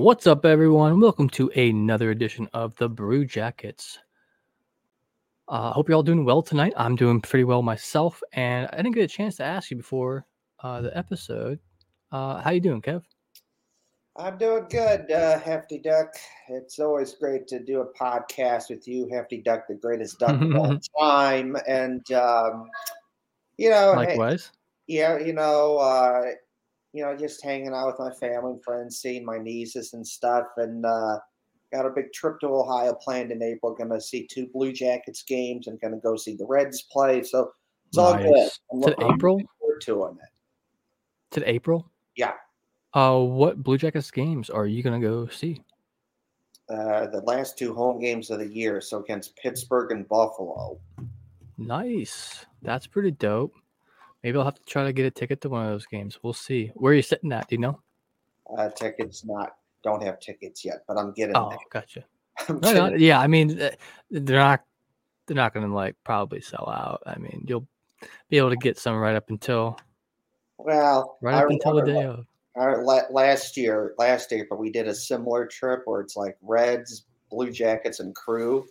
What's up, everyone? Welcome to another edition of the Brew Jackets. I uh, hope you're all doing well tonight. I'm doing pretty well myself, and I didn't get a chance to ask you before uh, the episode. Uh, how you doing, Kev? I'm doing good, uh, Hefty Duck. It's always great to do a podcast with you, Hefty Duck, the greatest duck of all time. And um, you know, likewise. Hey, yeah, you know, uh, you know, just hanging out with my family and friends, seeing my nieces and stuff, and uh, got a big trip to Ohio planned in April. Going to see two Blue Jackets games and going to go see the Reds play. So it's all nice. good. I'm to April. To on it. To April. Yeah. Uh, what Blue Jackets games are you going to go see? Uh, the last two home games of the year, so against Pittsburgh and Buffalo. Nice. That's pretty dope. Maybe I'll have to try to get a ticket to one of those games. We'll see. Where are you sitting at? Do you know? Uh, tickets not don't have tickets yet, but I'm getting. Oh, there. gotcha. no, no, yeah, I mean, they're not they're not going to like probably sell out. I mean, you'll be able to get some right up until well, right up until the day of. Our, last year, last April, we did a similar trip where it's like Reds, Blue Jackets, and Crew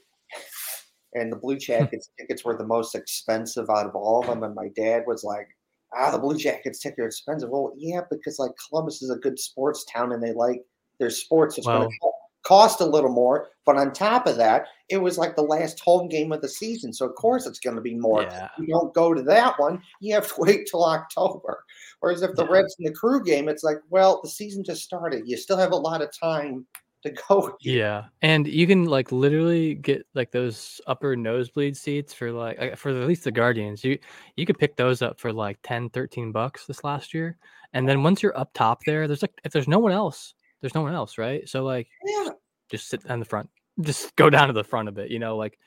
and the Blue Jackets tickets were the most expensive out of all of them. And my dad was like, "Ah, the Blue Jackets ticket are expensive." Well, yeah, because like Columbus is a good sports town, and they like their sports. It's well, going to cost a little more, but on top of that, it was like the last home game of the season, so of course it's going to be more. Yeah. You don't go to that one; you have to wait till October. Whereas if the yeah. Reds and the Crew game, it's like, well, the season just started. You still have a lot of time to go. Yeah, and you can like literally get like those upper nosebleed seats for like for at least the Guardians. You you could pick those up for like 10, 13 bucks this last year. And then once you're up top there, there's like if there's no one else, there's no one else, right? So like yeah. just sit on the front. Just go down to the front of it, you know, like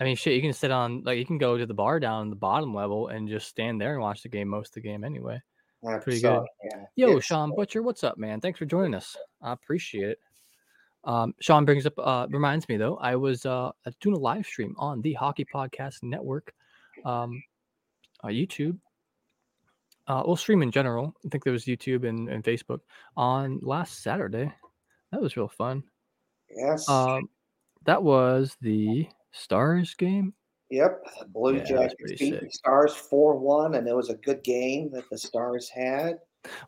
I mean shit, you can sit on like you can go to the bar down the bottom level and just stand there and watch the game most of the game anyway. That's Pretty so, good. Yeah. Yo, It's- Sean Butcher, what's up, man? Thanks for joining us. I appreciate it. Um, Sean brings up, uh, reminds me though, I was uh, doing a live stream on the Hockey Podcast Network, um, uh, YouTube. Uh, well, stream in general. I think there was YouTube and, and Facebook on last Saturday. That was real fun. Yes. Um, that was the Stars game. Yep, Blue Yeah, Jackets beat the. Stars four one, and it was a good game that the Stars had.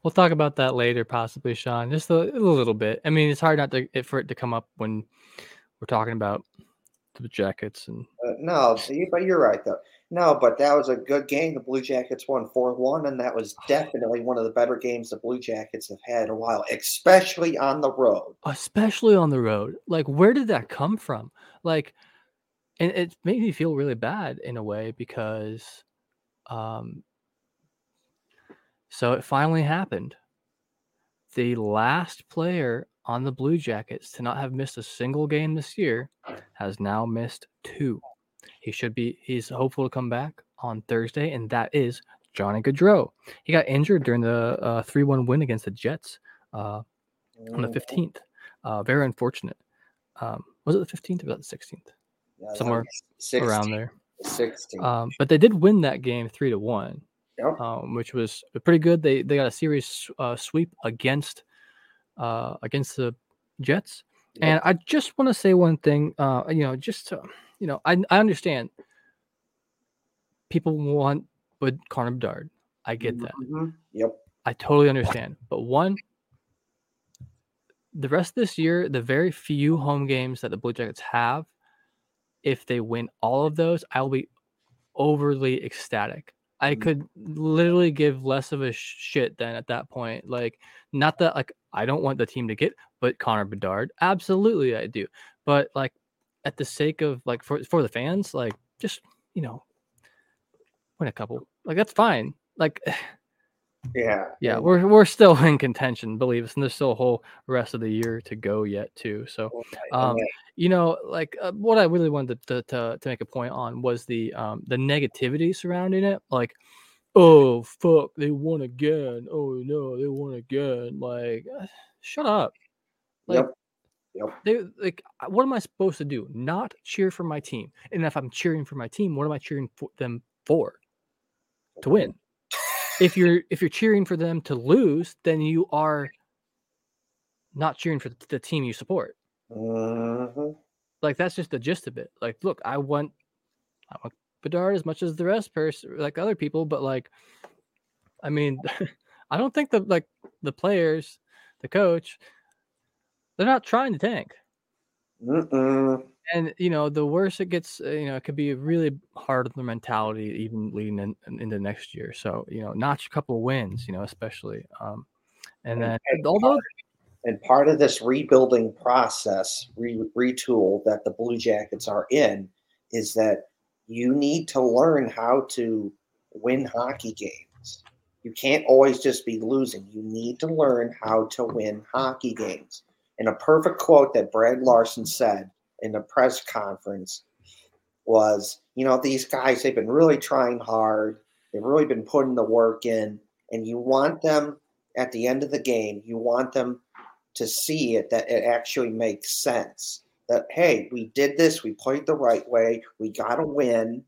We'll talk about that later, possibly, Sean. Just a, a little bit. I mean, it's hard not to it- for it to come up when we're talking about the Jackets and Uh, no, see, but you're right though. No, but that was a good game. The Blue Jackets won four one, and that was definitely one of the better games the Blue Jackets have had in a while, especially on the road. especially on the road. Like, where did that come from? Like, and it made me feel really bad in a way because, um, so it finally happened. The last player on the Blue Jackets to not have missed a single game this year has now missed two. He should be, he's hopeful to come back on Thursday, and that is Johnny Gaudreau. He got injured during the 3 1 win against the Jets uh, on the Mm, 15th. Uh, very unfortunate. Um, was it the 15th or was the 16th? yeah, somewhere 16, Around there. 16. Um, but they did win that game three to one, Yep. um, which was pretty good. They they got a series uh, sweep against uh, against the Jets. And I just want to say one thing. Uh, you know, just to, you know, I I understand people want but Connor Bedard. I get that. Mhm. Yep. I totally understand. But one, the rest of this year, the very few home games that the Blue Jackets have, if they win all of those, I'll be overly ecstatic. I Mhm. could literally give less of a shit than at that point. Like, not that like I don't want the team to get, but Connor Bedard, absolutely I do. But like, at the sake of like for for the fans, like just you know, win a couple. Like that's fine. Like Yeah. yeah, we're we're still in contention, believe us, and there's still a whole rest of the year to go yet too. So, um, you know, like uh, what I really wanted to, to to make a point on was the um the negativity surrounding it. Like, oh fuck, they won again. Oh no, they won again. Like, uh, shut up. Like, Yep. Yep. they like what am I supposed to do? Not cheer for my team. And if I'm cheering for my team, what am I cheering for them for? To win. If you're if you're cheering for them to lose, then you are not cheering for the team you support. Hmm Like that's just the gist of it. Like, look, I want I want Bedard as much as the rest person like other people, but like I mean I don't think the like the players, the coach, they're not trying to tank. Mm-mm. And you know, the worse it gets, uh, you know, it could be really hard on the mentality even leading in, in- into next year. So you know, notch a couple wins, you know, especially. Um, and then And although And part of this rebuilding process, re- retool that the Blue Jackets are in, is that you need to learn how to win hockey games. You can't always just be losing. You need to learn how to win hockey games. And a perfect quote that Brad Larsen said in the press conference was, you know, these guys, they've been really trying hard. They've really been putting the work in. And you want them at the end of the game, you want them to see it that it actually makes sense. That hey, we did this, we played the right way, we got to win,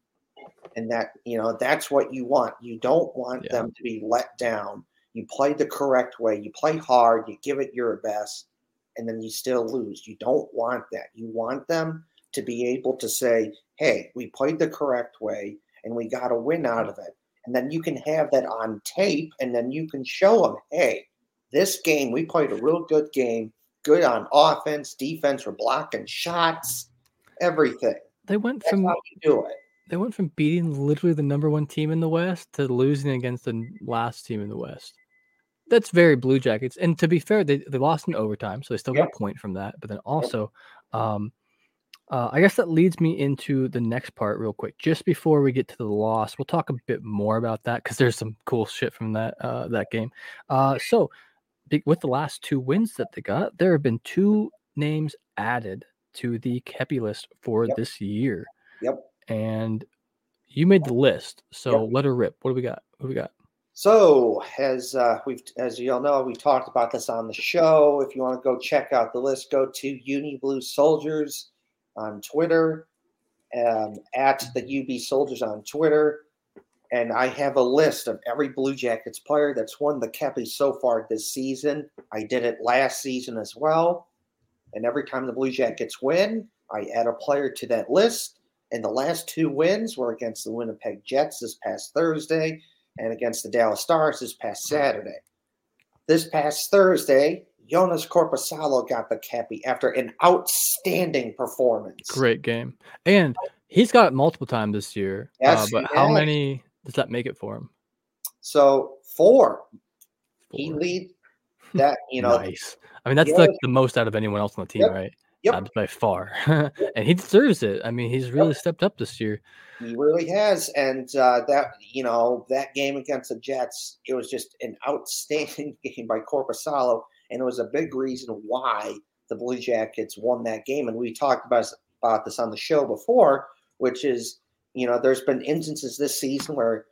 and that you know that's what you want. You don't want Yeah. them to be let down. You play the correct way, you play hard, you give it your best, and then you still lose. You don't want that. You want them to be able to say, hey, we played the correct way, and we got a win out of it. And then you can have that on tape, and then you can show them, hey, this game we played a real good game good on offense defense we're blocking shots everything they went that's from how you do it they went from beating literally the number one team in the West to losing against the last team in the West. That's very Blue Jackets. And to be fair, they, they lost in overtime, so they still got a point from that. But then also, um, uh, I guess that leads me into the next part real quick. Just before we get to the loss, we'll talk a bit more about that because there's some cool shit from that uh, that game. Uh, so, with the last two wins that they got, there have been two names added to the Kepi list for Yep. this year yep and you made the list. So Yep. let her rip. What do we got? What do we got? so as uh, we've as you all know we've talked about this on the show if you want to go check out the list go to uni blue soldiers on twitter um, at the ub soldiers on twitter and I have a list of every Blue Jackets player that's won the Kepi so far this season. I did it last season as well. And every time the Blue Jackets win, I add a player to that list. And the last two wins were against the Winnipeg Jets this past Thursday and against the Dallas Stars this past Saturday. This past Thursday, Jonas Korpisalo got the Kepi after an outstanding performance. Great game. And he's got it multiple times this year. uh, Yes, but how many does that make it for him? So four, he Four. lead that, you know, nice. I mean, that's Yeah. like the most out of anyone else on the team, Yep. right? Yep. Uh, by far. and he deserves it. I mean, he's really stepped up this year. He really has, and uh, that you know that game against the Jets, it was just an outstanding game by Korpisalo, and it was a big reason why the Blue Jackets won that game. And we talked about about this on the show before, which is you know there's been instances this season where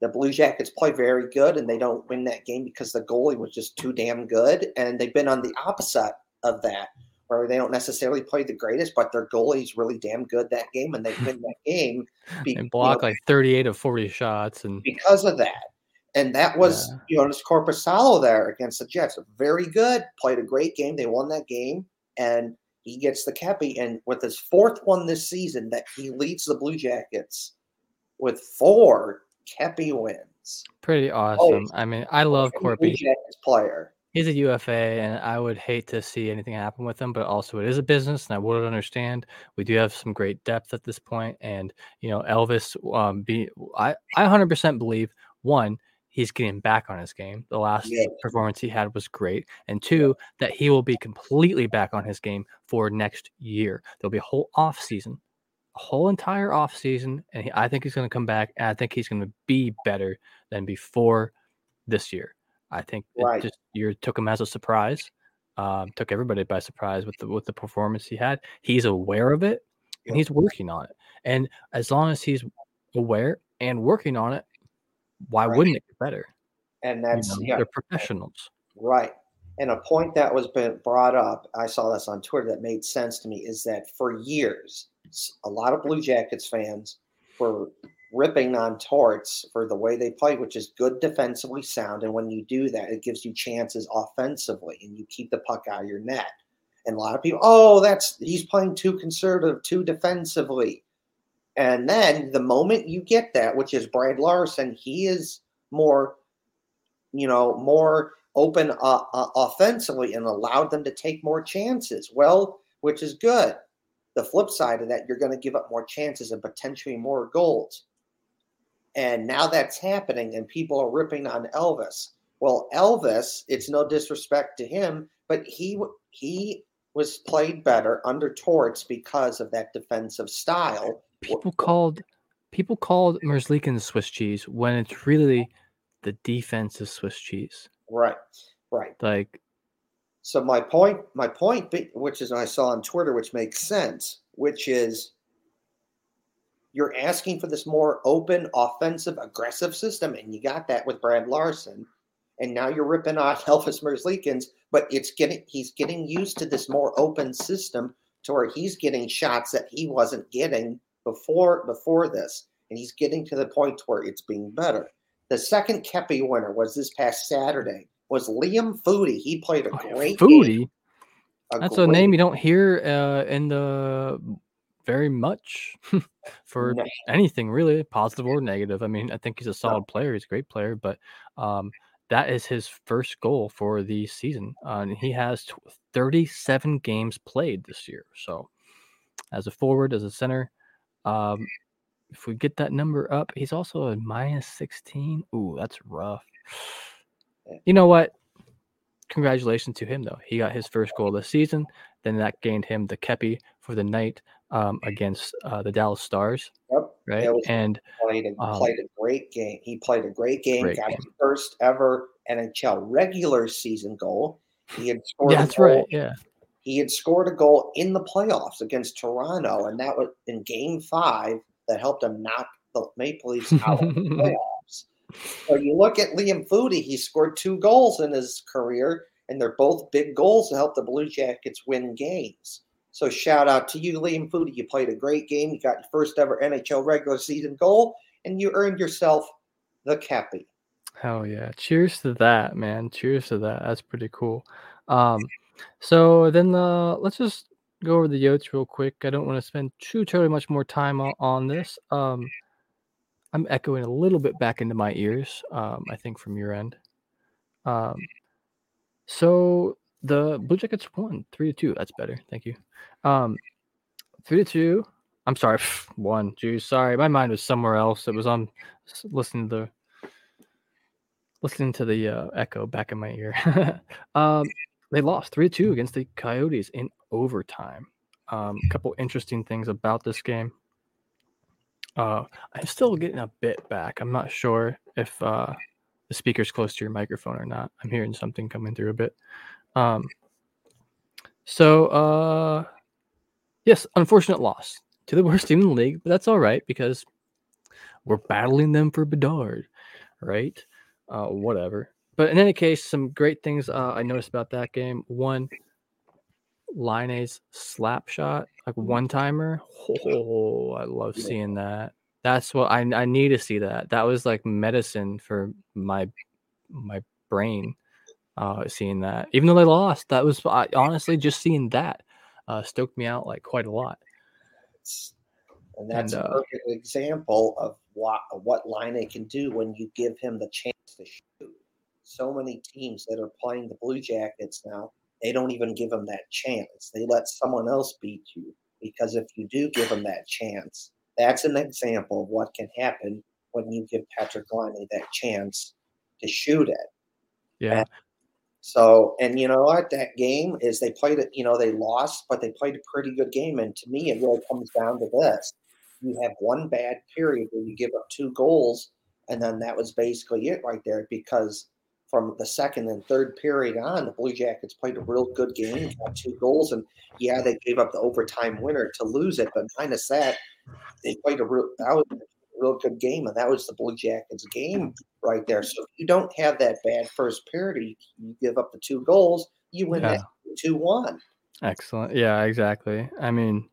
the Blue Jackets play very good and they don't win that game because the goalie was just too damn good, and they've been on the opposite of that. Where they don't necessarily play the greatest, but their goalie's really damn good that game, and they win that game be- And you block know, like 38 of 40 shots. And because of that. And that was Jonas Korpisalo there against the Jets. Very good. Played a great game. They won that game. And he gets the Kepi. And with his fourth one this season, that he leads the Blue Jackets with four Kepi wins. pretty awesome. I mean, I love Corby. Blue. Jackets player. He's a UFA, and I would hate to see anything happen with him. But also, it is a business, and I would understand. We do have some great depth at this point, and you know, Elvis. Um, be I I 100% believe one, he's getting back on his game. The last Yeah. performance he had was great, and two, that he will be completely back on his game for next year. There'll be a whole off season, a whole entire off season, and he, I think he's going to come back, and I think he's going to be better than before this year. I think Right. just you took him as a surprise, um, took everybody by surprise with the with the performance he had. He's aware of it and he's working on it. And as long as he's aware and working on it, why Right. wouldn't it be better? And You that's, know, yeah, They're professionals. Right. And a point that was been brought up, I saw this on Twitter that made sense to me, is that for years, a lot of Blue Jackets fans were ripping on Torts for the way they play, which is good defensively sound. And when you do that, it gives you chances offensively and you keep the puck out of your net. And a lot of people, oh, that's he's playing too conservative, too defensively. And then the moment you get that, which is Brad Larsen, he is more, you know, more open uh, uh, offensively and allowed them to take more chances. Well, which is good. The flip side of that, you're going to give up more chances and potentially more goals. And now that's happening, and people are ripping on Elvis. Well, Elvis, it's no disrespect to him, but he he was played better under Torts because of that defensive style. People called people called Merzlikins Swiss cheese when it's really the defensive Swiss cheese. Right, right. Like, so my point, my point, which is I saw on Twitter, which makes sense, which is you're asking for this more open, offensive, aggressive system, and you got that with Brad Larsen. And now you're ripping off Elvis Merzlikins, but it's getting he's getting used to this more open system to where he's getting shots that he wasn't getting before before this. And he's getting to the point where it's being better. The second Kepi winner was this past Saturday. Was Liam Foudy? He played a oh, great Foudy. Game. A That's great a name you don't hear uh, in the very much for no. anything really, positive or negative. I mean, I think he's a solid no. player. He's a great player, but um, that is his first goal for the season. Uh, and he has 37 games played this year. So, as a forward, as a center, um, if we get that number up, he's also a minus 16. Ooh, that's rough. You know what? Congratulations to him, though. He got his first goal this season. Then that gained him the Kepi for the night um, against uh, the Dallas Stars. Yep. Right. And played a, um, played a great game. He played a great game. Great got game. his first ever NHL regular season goal. He had scored. Yeah, that's right. Yeah. He had scored a goal in the playoffs against Toronto, and that was in Game Five that helped him knock the Maple Leafs out of the playoffs. So you look at Liam Foudy; he scored two goals in his career, and they're both big goals to help the Blue Jackets win games. So shout out to you, Liam Foudy. You played a great game. You got your first ever NHL regular season goal, and you earned yourself the Kepi. Hell yeah! Cheers to that, man. Cheers to that. That's pretty cool. Um, so then uh, let's just go over the Yotes real quick. I don't want to spend too terribly much more time on, this. Um, I'm echoing a little bit back into my ears. Um, I think from your end. Um, so the Blue Jackets won three to two. That's better. Thank you. Um, three to two. I'm sorry, one. Geez, sorry, my mind was somewhere else. It was on listening to the listening to the uh, echo back in my ear. um, they lost 3 2 against the Coyotes in overtime. Um, a couple interesting things about this game. Uh, I'm still getting a bit back. I'm not sure if uh, the speaker's close to your microphone or not. I'm hearing something coming through a bit. Um, so, uh, yes, unfortunate loss to the worst team in the league, but that's all right because we're battling them for Bedard, right? Uh, whatever. But in any case, some great things uh, I noticed about that game. One, Laine's slap shot, like one timer. Oh, I love seeing that. That's what I I need to see that. That was like medicine for my my brain uh, seeing that. Even though they lost, that was I, honestly just seeing that uh, stoked me out like quite a lot. And that's and, uh, a perfect example of what what Laine can do when you give him the chance to shoot. So many teams that are playing the Blue Jackets now, they don't even give them that chance. They let someone else beat you because if you do give them that chance, that's an example of what can happen when you give Patrick Laine that chance to shoot it. Yeah. And so, and you know what? That game is they played it, you know, they lost, but they played a pretty good game. And to me, it really comes down to this you have one bad period where you give up two goals, and then that was basically it right there because from the second and third period on, the Blue Jackets played a real good game, got two goals, and yeah, they gave up the overtime winner to lose it, but minus that, they played a real that was a real good game, and that was the Blue Jackets game right there. So if you don't have that bad first period, you give up the two goals, you win yeah. that two one. Excellent. Yeah, exactly. I mean,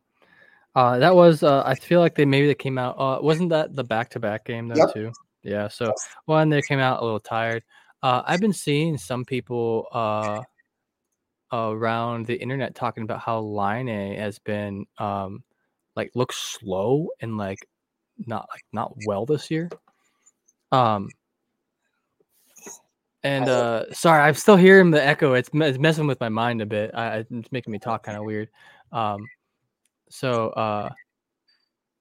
Uh, that was. Uh, I feel like they maybe they came out. Uh, wasn't that the back to back game though Yep. too? Yeah. So one, they came out a little tired. Uh, I've been seeing some people uh, around the internet talking about how Laine has been um, like looks slow and like not like not well this year. Um, and uh, sorry, I'm still hearing the echo. It's, it's messing with my mind a bit. I, it's making me talk kind of weird. Um, so uh,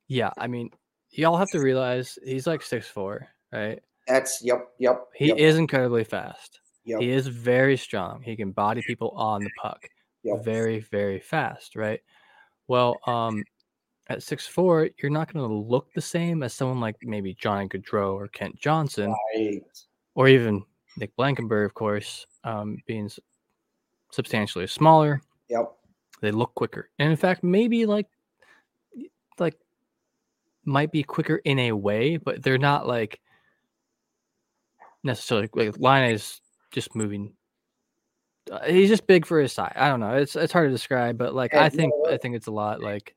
yeah, I mean, y'all have to realize he's like six four, right? That's yep, yep. He yep, is incredibly fast. Yep, He is very strong. He can body people on the puck. yep. Very, very fast, right? Well, um, at six four, you're not going to look the same as someone like maybe Johnny Gaudreau or Kent Johnson, Right. or even Nick Blankenburg, of course, um, being substantially smaller. Yep. They look quicker, and in fact, maybe like, like, might be quicker in a way, but they're not like necessarily like Laine is just moving. Uh, he's just big for his size. I don't know. It's it's hard to describe, but like Yeah, I think I think it's a lot like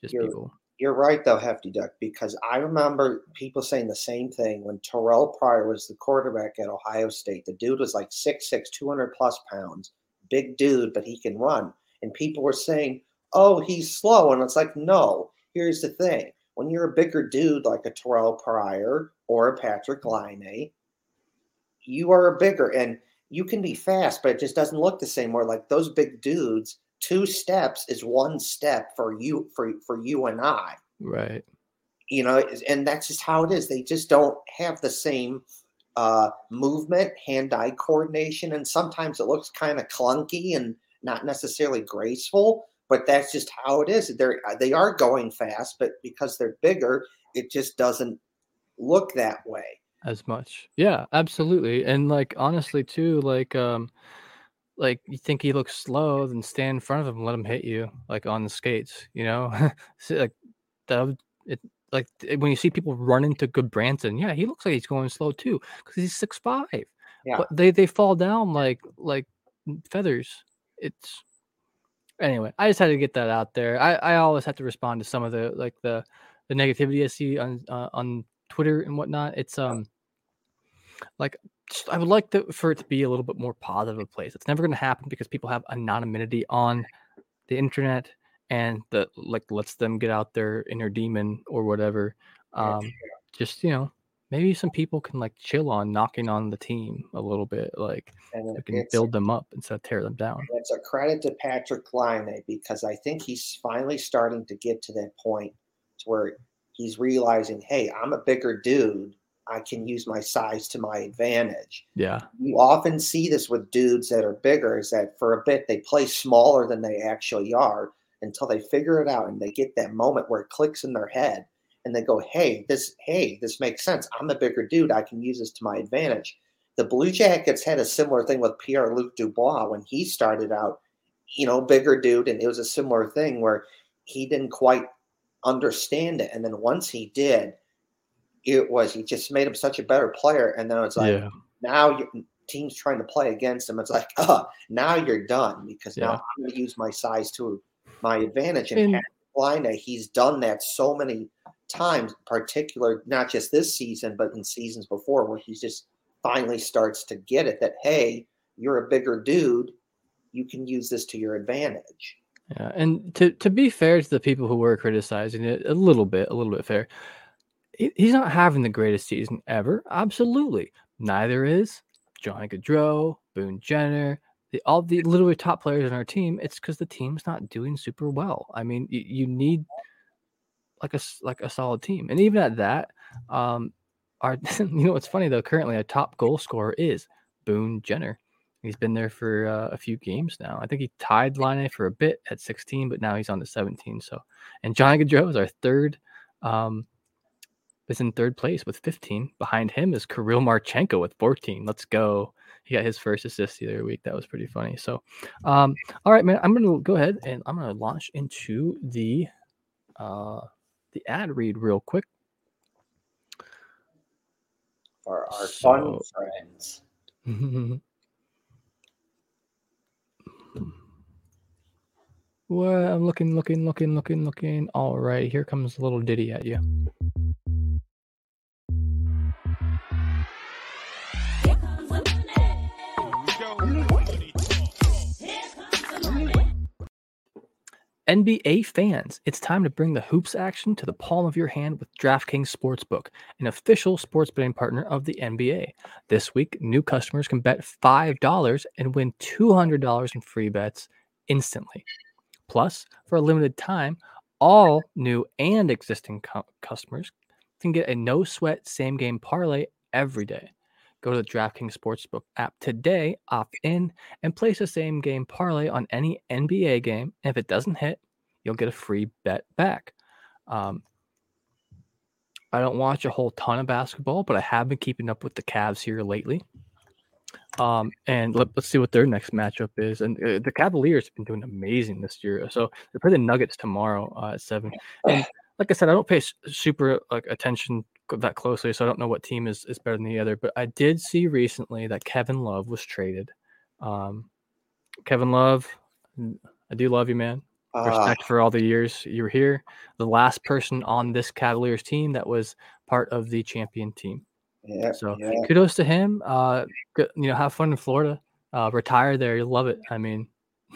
just You're- people. You're right though, Hefty Duck, because I remember people saying the same thing when Terrell Pryor was the quarterback at Ohio State. The dude was like 6'6, 200 plus pounds, big dude, but he can run. And people were saying, oh, he's slow. And it's like, no, here's the thing. When you're a bigger dude like a Terrell Pryor or a Patrick Laine, you are bigger and you can be fast, but it just doesn't look the same. Where like those big dudes, two steps is one step for you for for you and I. Right. You know, and that's just how it is. They just don't have the same uh, movement, hand-eye coordination, and sometimes it looks kind of clunky and not necessarily graceful. But that's just how it is. They're they are going fast, but because they're bigger, it just doesn't look that way. As much. Yeah, absolutely. And like honestly too, like um like you think he looks slow, then stand in front of him and let him hit you like on the skates, you know? So, like that would- it like when you see people run into Gudbranson, yeah, he looks like he's going slow too because he's six five. Yeah. But they they fall down like like feathers. It's anyway. I just had to get that out there. I I always have to respond to some of the like the the negativity I see on uh, on Twitter and whatnot. It's um like just- I would like to, for it to be a little bit more positive of place. It's never going to happen because people have anonymity on the internet and that like lets them get out their inner demon or whatever. Um, just you know, maybe some people can like chill on knocking on the team a little bit, like And we can build them up instead of tear them down. it's a credit to Patrick Laine because I think he's finally starting to get to that point to where he's realizing, hey, I'm a bigger dude. I can use my size to my advantage. Yeah, You often see this with dudes that are bigger, is that for a bit they play smaller than they actually are until they figure it out and they get that moment where it clicks in their head and they go, Hey, this hey, this makes sense. I'm a bigger dude. I can use this to my advantage. The Blue Jackets had a similar thing with Pierre Luc Dubois when he started out, you know, bigger dude, and it was a similar thing where he didn't quite understand it. And then once he did, it was he just made him such a better player. And then it's like yeah, now your team's trying to play against him. It's like, oh, now you're done because now I'm going to use my size to my advantage. And And- Patrick he's done that so many times, particular not just this season, but in seasons before, where he just finally starts to get it that hey, you're a bigger dude, you can use this to your advantage. Yeah. And to to be fair to the people who were criticizing it a little bit, a little bit fair. he- He's not having the greatest season ever. Absolutely. Neither is Johnny Gaudreau, Boone Jenner, the all the literally top players on our team. It's because the team's not doing super well. I mean, you, you need like a like a solid team, and even at that, um, our you know what's funny though. Currently, a top goal scorer is Boone Jenner. He's been there for uh, a few games now. I think he tied Laine for a bit at 16, but now he's on to 17. So, and Johnny Gaudreau is our third. Um, is in third place with 15. Behind him is Kirill Marchenko with 14. Let's go. He got his first assist the other week. That was pretty funny. So, um, all right, man. I'm gonna go ahead and I'm gonna launch into the uh the ad read real quick. For our fun friends. Well, I'm looking, looking, looking, looking, looking. All right, here comes a little ditty at you. NBA fans, it's time to bring the hoops action to the palm of your hand with DraftKings Sportsbook, an official sports betting partner of the NBA. This week, new customers can bet $5 and win $200 in free bets instantly. Plus, for a limited time, all new and existing cu- customers can get a no sweat same game parlay every day. Go to the DraftKings Sportsbook app today, opt in, and place a same game parlay on any NBA game. And if it doesn't hit, you'll get a free bet back. Um, I don't watch a whole ton of basketball, but I have been keeping up with the Cavs here lately. Um, and let, us see what their next matchup is. And uh, the Cavaliers have been doing amazing this year. So they play the Nuggets tomorrow uh, at seven. And like I said, I don't pay super like attention that closely, so I don't know what team is, is better than the other. But I did see recently that Kevin Love was traded. Um, Kevin Love, I do love you, man. Uh, Respect for all the years you were here. The last person on this Cavaliers team that was part of the champion team. Yeah. So yeah. kudos to him. Uh, you know, have fun in Florida. Uh, retire there. You'll love it. I mean,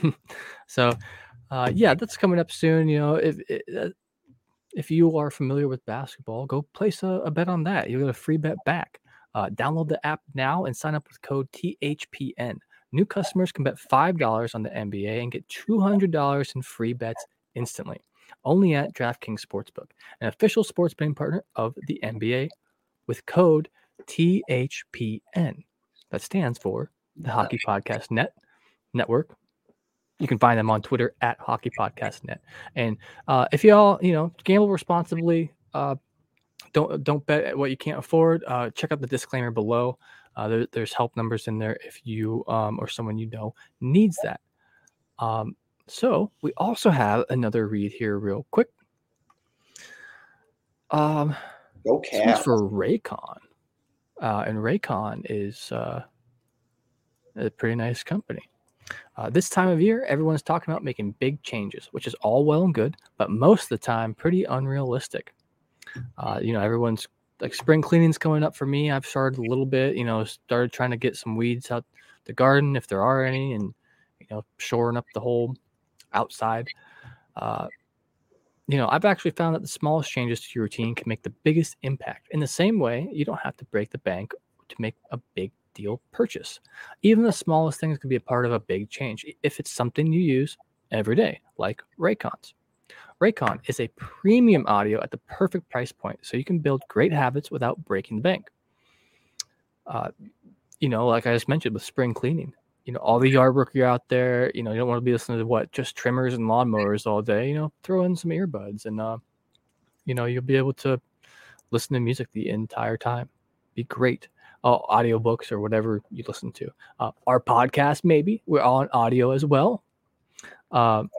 so uh, yeah, that's coming up soon. You know, if uh, if you are familiar with basketball, go place a, a bet on that. You'll get a free bet back. Uh, download the app now and sign up with code THPN. New customers can bet $5 on the NBA and get $200 in free bets instantly. Only at DraftKings Sportsbook, an official sports betting partner of the NBA, with code THPN. That stands for the Hockey Podcast Net Network you can find them on Twitter at Hockey Podcast Net. And uh, if y'all, you know, gamble responsibly, uh, don't don't bet at what you can't afford. Uh, check out the disclaimer below. Uh, there, there's help numbers in there if you um, or someone you know needs that. Um, so we also have another read here, real quick. Um, okay. for Raycon, uh, and Raycon is uh, a pretty nice company. Uh, this time of year, everyone's talking about making big changes, which is all well and good, but most of the time, pretty unrealistic. Uh, you know, everyone's like spring cleaning's coming up for me. I've started a little bit, you know, started trying to get some weeds out the garden if there are any, and you know, shoring up the whole outside. Uh, you know, I've actually found that the smallest changes to your routine can make the biggest impact. In the same way, you don't have to break the bank to make a big deal purchase. Even the smallest things can be a part of a big change if it's something you use every day, like Raycons. Raycon is a premium audio at the perfect price point, so you can build great habits without breaking the bank. Uh, you know, like I just mentioned with spring cleaning, you know, all the yard work you're out there, you know, you don't want to be listening to what just trimmers and lawnmowers all day. You know, throw in some earbuds, and uh, you know, you'll be able to listen to music the entire time. Be great uh, audiobooks or whatever you listen to. Uh, our podcast, maybe we're on audio as well. Um,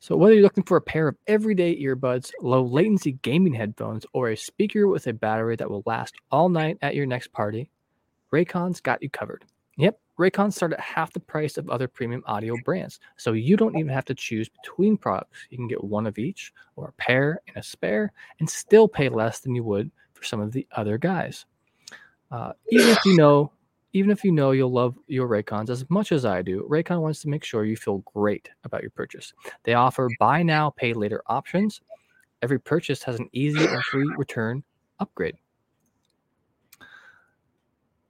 so whether you're looking for a pair of everyday earbuds, low latency gaming headphones, or a speaker with a battery that will last all night at your next party, Raycon's got you covered. Yep, Raycons start at half the price of other premium audio brands, so you don't even have to choose between products. You can get one of each, or a pair and a spare, and still pay less than you would for some of the other guys. Uh, even if you know, even if you know you'll love your Raycons as much as I do, Raycon wants to make sure you feel great about your purchase. They offer buy now, pay later options. Every purchase has an easy and free return upgrade.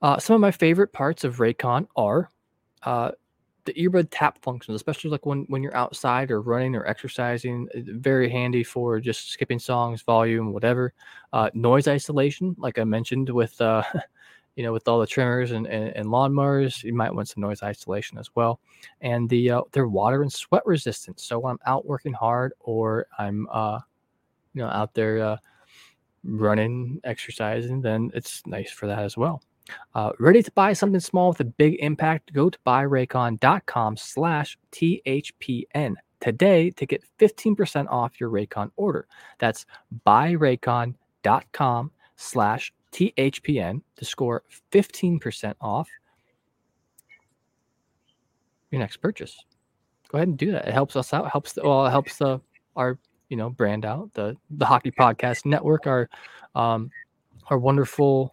Uh, some of my favorite parts of Raycon are uh, the earbud tap functions, especially like when when you're outside or running or exercising. Very handy for just skipping songs, volume, whatever. Uh, noise isolation, like I mentioned with uh, you know with all the trimmers and, and, and, lawnmowers, you might want some noise isolation as well. And the uh, they're water and sweat resistant, so when I'm out working hard or I'm uh, you know out there uh, running, exercising, then it's nice for that as well. Uh, ready to buy something small with a big impact? Go to buyraycon.com slash THPN today to get 15% off your Raycon order. That's buyraycon.com slash THPN to score 15% off your next purchase. go ahead and do that. It helps us out. Helps the, well, it helps the our you know brand out the the Hockey Podcast Network. Our um our wonderful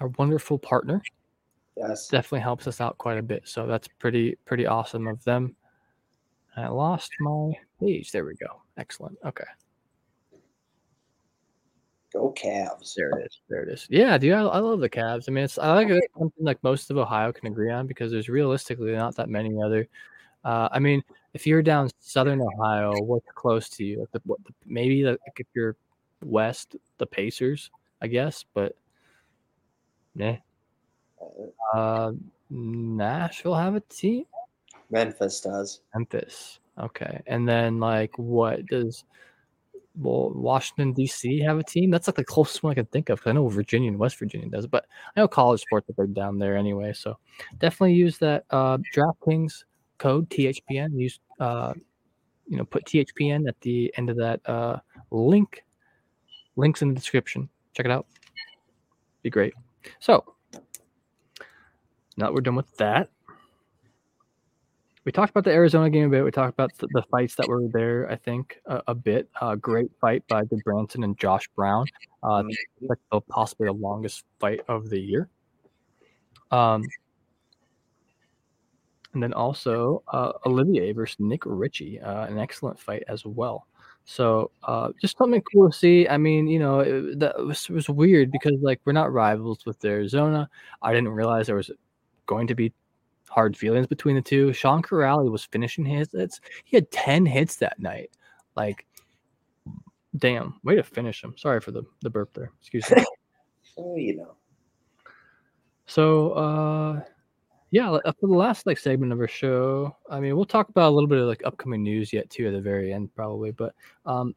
our wonderful partner. Yes. Definitely helps us out quite a bit. So that's pretty pretty awesome of them. I lost my page. There we go. Excellent. Okay. Go Cavs. There it is. There it is. Yeah, dude, I, I love the Cavs. I mean, it's I like it, something like most of Ohio can agree on because there's realistically not that many other. Uh, I mean, if you're down Southern Ohio, what's close to you? Like the, what, the, maybe like if you're west, the Pacers, I guess, but yeah. Uh, Nashville have a team. Memphis does. Memphis. Okay, and then like what does? Well, Washington D.C. have a team. That's like the closest one I can think of. Cause I know Virginia and West Virginia does, but I know college sports are big down there anyway. So definitely use that uh, DraftKings code THPN. Use uh, you know put THPN at the end of that uh, link. Links in the description. Check it out. Be great. So now that we're done with that, we talked about the Arizona game a bit. We talked about the, the fights that were there, I think, a, a bit. Uh, great fight by Gudbranson and Josh Brown. Uh, like the, possibly the longest fight of the year. Um, and then also uh, Olivier versus Nick Ritchie, uh, an excellent fight as well. So uh, just something cool to see. I mean, you know, it, that was, was weird because like we're not rivals with Arizona. I didn't realize there was going to be hard feelings between the two. Sean Kuraly was finishing his hits. He had 10 hits that night. Like, damn, way to finish him. Sorry for the, the burp there. Excuse me. oh, you know. So, uh, yeah, for the last like segment of our show, I mean, we'll talk about a little bit of like upcoming news yet too at the very end, probably. But um,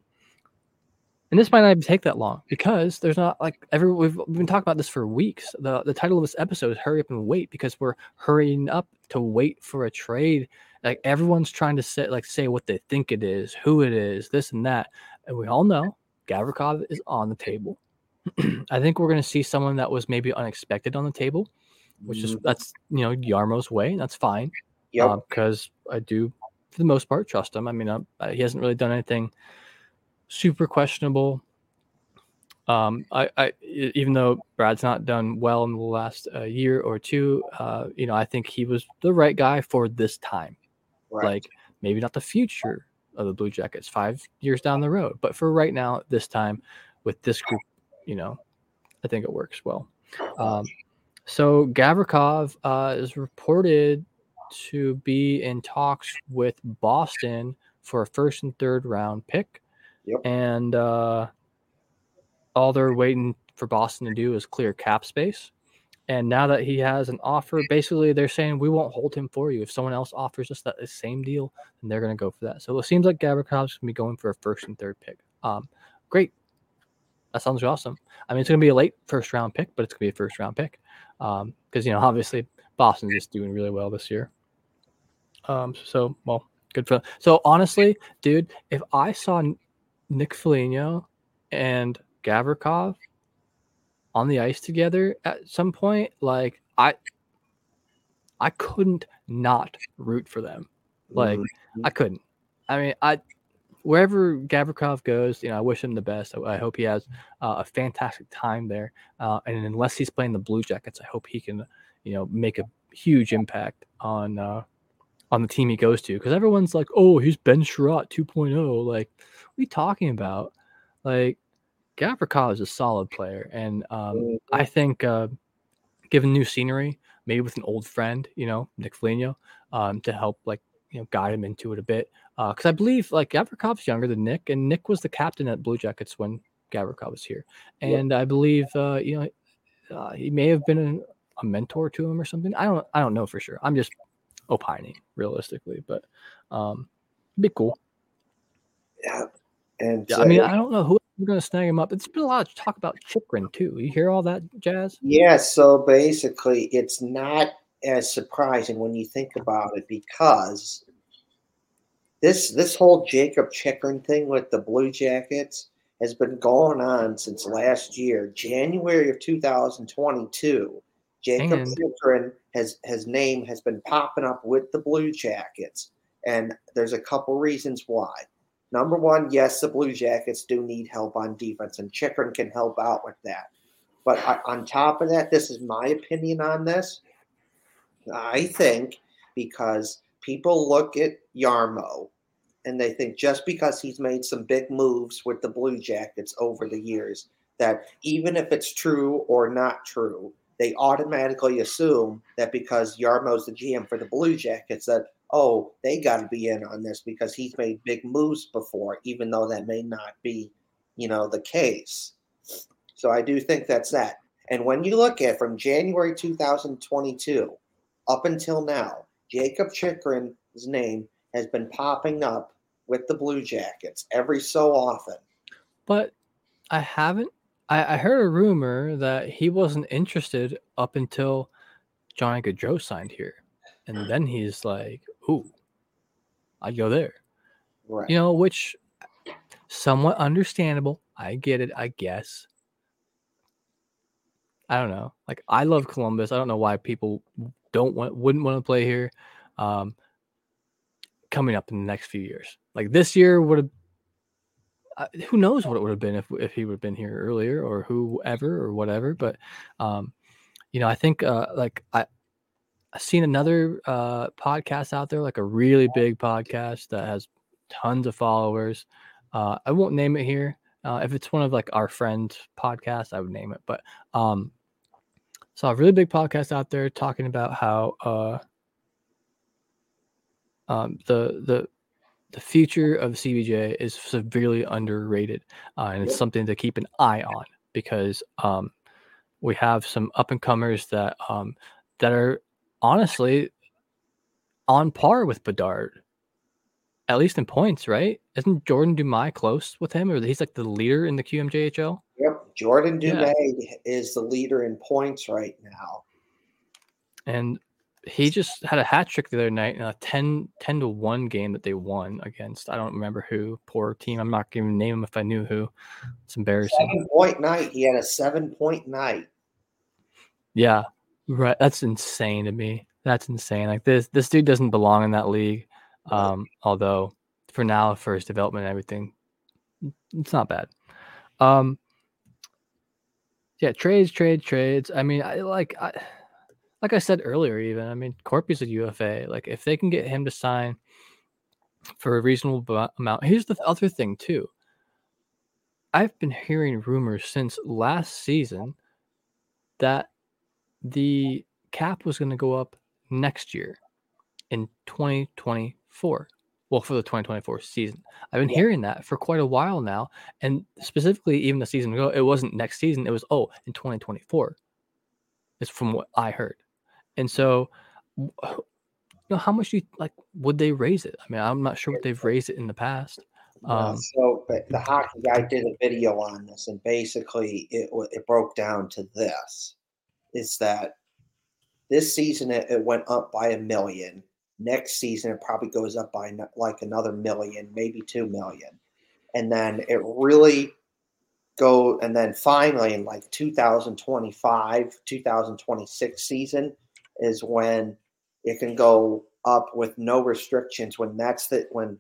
and this might not even take that long because there's not like every we've, we've been talking about this for weeks. The the title of this episode is "Hurry Up and Wait" because we're hurrying up to wait for a trade. Like everyone's trying to say like say what they think it is, who it is, this and that, and we all know Gavrikov is on the table. I think we're going to see someone that was maybe unexpected on the table, which is mm-hmm. that's you know Jarmo's way. That's fine. Yeah, because um, I do for the most part trust him. I mean, uh, he hasn't really done anything super questionable. Um, I, I, even though Brad's not done well in the last uh, year or two, uh, you know, I think he was the right guy for this time. Right. Like maybe not the future of the Blue Jackets five years down the road, but for right now, this time with this group, you know, I think it works well. Um, so Gavrikov uh, is reported to be in talks with Boston for a first and third round pick. Yep. And uh, all they're waiting for Boston to do is clear cap space. And now that he has an offer, basically they're saying we won't hold him for you. If someone else offers us that same deal, then they're going to go for that. So it seems like Gavrikov's going to be going for a first and third pick. Um, great. That sounds awesome. I mean, it's going to be a late first round pick, but it's going to be a first round pick because um, you know obviously Boston's just doing really well this year. Um, so well, good for. So honestly, dude, if I saw Nick Foligno and Gavrikov on the ice together at some point, like I I couldn't not root for them. Like mm-hmm. I couldn't. I mean, I wherever Gavrikov goes, you know, I wish him the best. I, I hope he has uh, a fantastic time there. Uh, and unless he's playing the Blue Jackets, I hope he can, you know, make a huge impact on uh, on the team he goes to. Because everyone's like, "Oh, he's Ben Chiarot 2.0." Like, are you talking about? Like, Gavrikov is a solid player, and um, mm-hmm. I think uh, given new scenery, maybe with an old friend, you know, Nick Foligno, um, to help like you know guide him into it a bit. Because uh, I believe like Gavrikov's younger than Nick, and Nick was the captain at Blue Jackets when Gavrikov was here, and yep. I believe uh, you know uh, he may have been a, a mentor to him or something. I don't I don't know for sure. I'm just opining realistically, but um, it'd be cool. Yeah, and yeah, I mean, I don't know who is going to snag him up. It's been a lot of talk about Chychrun too. You hear all that jazz? Yeah. So basically, it's not as surprising when you think about it because this this whole Jacob Chychrun thing with the Blue Jackets has been going on since last year, January of 2022. Jacob Chychrun has his name has been popping up with the Blue Jackets, and there's a couple reasons why. Number one, yes, the Blue Jackets do need help on defense, and Chychrun can help out with that. But uh, on top of that, this is my opinion on this. I think because people look at Jarmo and they think just because he's made some big moves with the Blue Jackets over the years, that even if it's true or not true, they automatically assume that because Jarmo's the GM for the Blue Jackets, that oh, they got to be in on this because he's made big moves before, even though that may not be, you know, the case. So I do think that's that. And when you look at from January 2022 up until now, Jacob Chychrun's name has been popping up with the Blue Jackets every so often. But I haven't. I, I heard a rumor that he wasn't interested up until Johnny Gaudreau signed here, and hmm. then he's like, "Ooh, I'd go there." Right. You know, which somewhat understandable. I get it. I guess. I don't know. Like I love Columbus. I don't know why people don't want wouldn't want to play here. Um, coming up in the next few years, like this year would have. Uh, who knows what it would have been if if he would have been here earlier or whoever or whatever. But, um, you know, I think uh, like I. I've seen another uh, podcast out there, like a really big podcast that has tons of followers. Uh, I won't name it here. Uh, if it's one of like our friends' podcasts, I would name it. But um, saw a really big podcast out there talking about how uh, um, the the the future of CBJ is severely underrated, uh, and it's something to keep an eye on because um, we have some up and comers that um, that are honestly on par with Bedard, at least in points, right? Isn't Jordan Dumais close with him, or he's like the leader in the QMJHL? Yep. Jordan Yeah. Dumais is the leader in points right now. And he just had a hat trick the other night in a 10, 10 to 1 game that they won against. I don't remember who. Poor team. I'm not going to name him if I knew who. It's embarrassing. Seven point night. He had a seven point night. Yeah. Right. That's insane to me. That's insane. Like this this dude doesn't belong in that league. Um, although for now, for his development and everything, it's not bad. Um yeah, trades, trade, trades. I mean, I like I like I said earlier, even I mean, Korpi's a UFA. Like if they can get him to sign for a reasonable amount. Here's the other thing too. I've been hearing rumors since last season that the cap was going to go up next year in 2024. Well, for the 2024 season. I've been Yeah. hearing that for quite a while now. And specifically, even the season ago, it wasn't next season. It was, oh, in 2024. It's from what I heard. And so, you know, how much do you like? Would they raise it? I mean, I'm not sure what they've raised it in the past. Um, so but the hockey guy did a video on this, and basically it it broke down to this: is that this season it, it went up by a million. Next season it probably goes up by like another million, maybe two million, and then it really go and then finally in like 2025 2026 season is when it can go up with no restrictions when that's the when